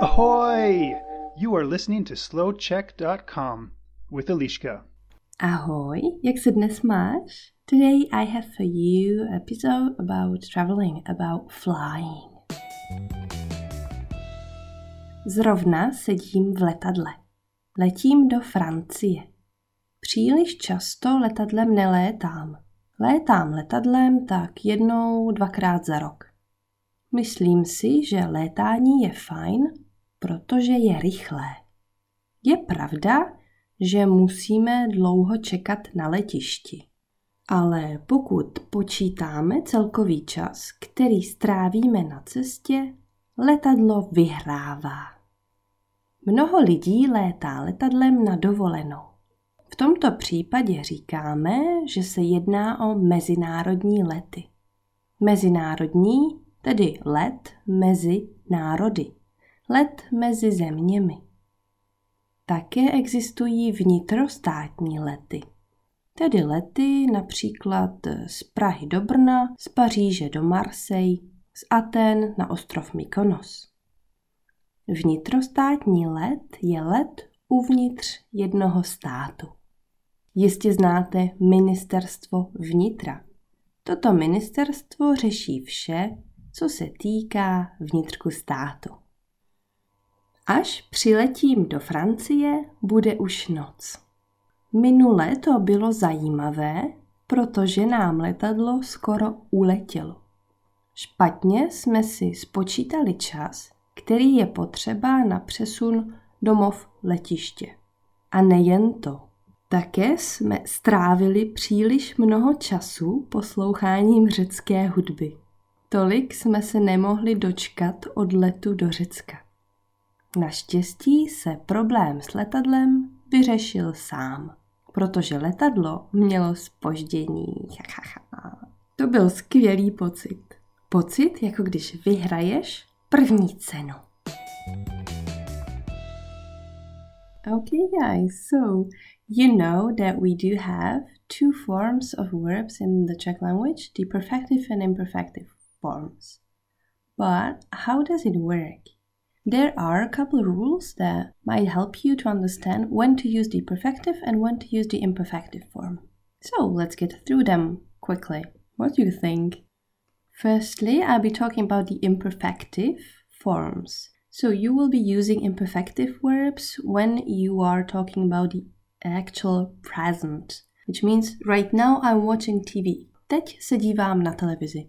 Ahoy! You are listening to slowcheck.com with Eliška. Ahoj, jak se dnes máš? Today I have for you an episode about traveling, about flying. Zrovna sedím v letadle. Letím do Francie. Příliš často letadlem nelétám. Létám letadlem tak jednou, dvakrát za rok. Myslím si, že létání je fajn, protože je rychlé. Je pravda, že musíme dlouho čekat na letišti. Ale pokud počítáme celkový čas, který strávíme na cestě, letadlo vyhrává. Mnoho lidí létá letadlem na dovolenou. V tomto případě říkáme, že se jedná o mezinárodní lety. Mezinárodní, tedy let mezi národy, let mezi zeměmi. Také existují vnitrostátní lety, tedy lety například z Prahy do Brna, z Paříže do Marseille, z Aten na ostrov Mykonos. Vnitrostátní let je let uvnitř jednoho státu. Jistě znáte ministerstvo vnitra. Toto ministerstvo řeší vše, co se týká vnitřku státu. Až přiletím do Francie, bude už noc. Minule to bylo zajímavé, protože nám letadlo skoro uletělo. Špatně jsme si spočítali čas, který je potřeba na přesun domov letiště. A nejen to. Také jsme strávili příliš mnoho času posloucháním řecké hudby. Tolik jsme se nemohli dočkat od letu do Řecka. Naštěstí se problém s letadlem vyřešil sám, protože letadlo mělo spoždění. To byl skvělý pocit. Pocit, jako když vyhraješ první cenu. Okay, guys, so you know that we do have two forms of verbs in the Czech language the perfective and imperfective forms. But how does it work? There are a couple rules that might help you to understand when to use the perfective and when to use the imperfective form. So let's get through them quickly. What do you think? Firstly, I'll be talking about the imperfective forms. So you will be using imperfective verbs when you are talking about the actual present, which means right now I'm watching TV. Teď se dívám na televizi.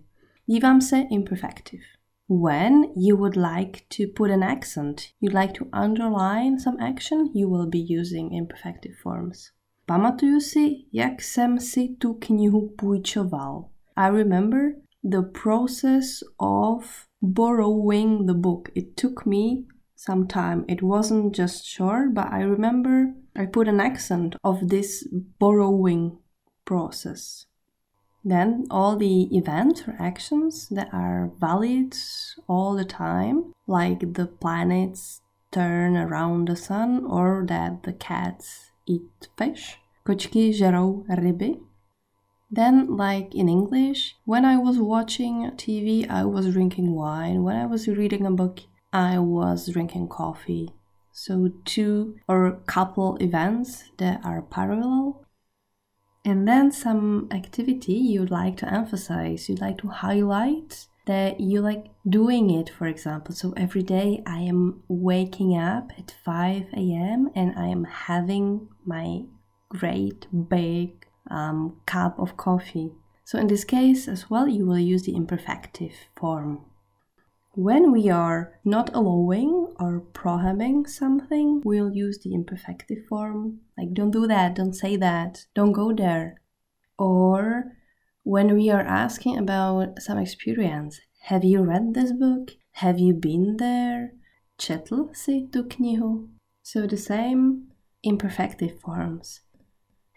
Dívám se imperfective. When you would like to put an accent, you'd like to underline some action, you will be using imperfective forms. Pamatuju si, jak jsem si tu knihu půjčoval. I remember the process of borrowing the book. It took me some time. It wasn't just short, but I remember I put an accent of this borrowing process. Then all the events or actions that are valid all the time, like the planets turn around the sun or that the cats eat fish. Kočky žerou ryby. Then, like in English, when I was watching TV, I was drinking wine. When I was reading a book, I was drinking coffee. So, two or couple events that are parallel and then some activity you'd like to emphasize, you'd like to highlight that you like doing it, for example. So every day I am waking up at 5 a.m. and I am having my great big um, cup of coffee. So in this case as well, you will use the imperfective form. When we are not allowing or prohibiting something, we'll use the imperfective form. Like, don't do that, don't say that, don't go there. Or when we are asking about some experience, have you read this book? Have you been there? Četl si tu knihu? So the same imperfective forms.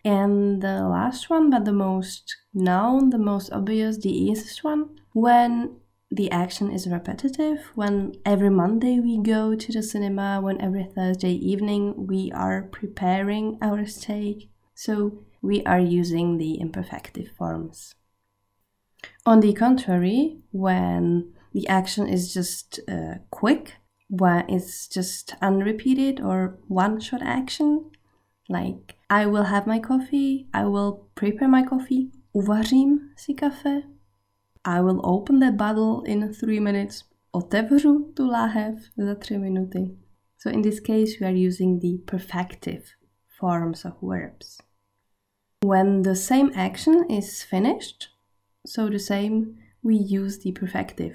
And the last one, but the most known, the most obvious, the easiest one, when the action is repetitive when every Monday we go to the cinema, when every Thursday evening we are preparing our steak. So we are using the imperfective forms. On the contrary, when the action is just uh, quick, where it's just unrepeated or one shot action. Like, I will have my coffee, I will prepare my coffee, uvařím si kafe, I will open the bottle in three minutes, otevřu tu láhev za tři minuty. So in this case, we are using the perfective forms of verbs. When the same action is finished, so the same, we use the perfective.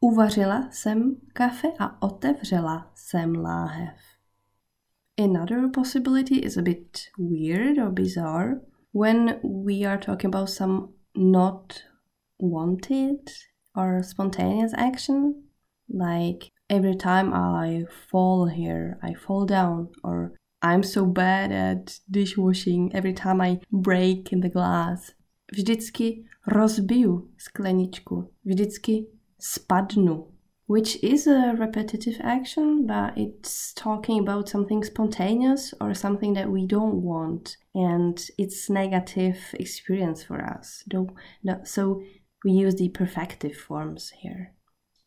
Uvařila jsem kafe a otevřela jsem láhev. Another possibility is a bit weird or bizarre when we are talking about some not wanted or spontaneous action, like every time I fall here, I fall down, or I'm so bad at dishwashing every time I break in the glass. Vždycky rozbiju skleničku. Vždycky spadnu. Which is a repetitive action, but it's talking about something spontaneous or something that we don't want, and it's negative experience for us. So we use the perfective forms here.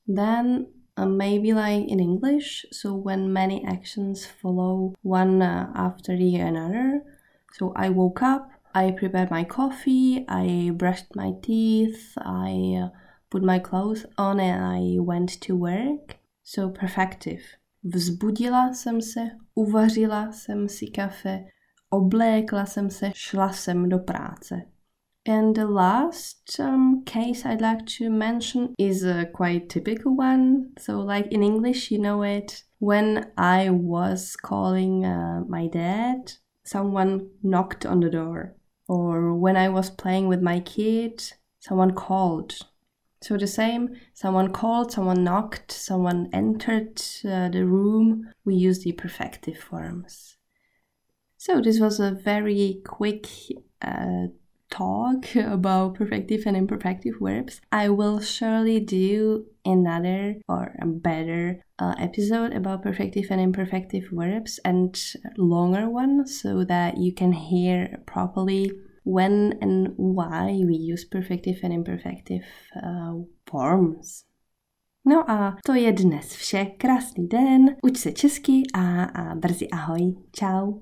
Then uh, maybe like in English, so when many actions follow one uh, after the another. So I woke up, I prepared my coffee, I brushed my teeth, I uh, put my clothes on and I went to work. So perfective. Vzbudila jsem se, uvařila jsem si kafe, oblékla jsem se, šla jsem do práce. And the last um, case I'd like to mention is a quite typical one. So, like in English, you know it. When I was calling uh, my dad, someone knocked on the door. Or when I was playing with my kid, someone called. So, the same someone called, someone knocked, someone entered uh, the room. We use the perfective forms. So, this was a very quick uh, talk about perfective and imperfective verbs, I will surely do another or a better uh, episode about perfective and imperfective verbs and longer one so that you can hear properly when and why we use perfective and imperfective uh, forms. No a to je dnes vše. Krásný den, uč se česky a, a brzy ahoj. Ciao.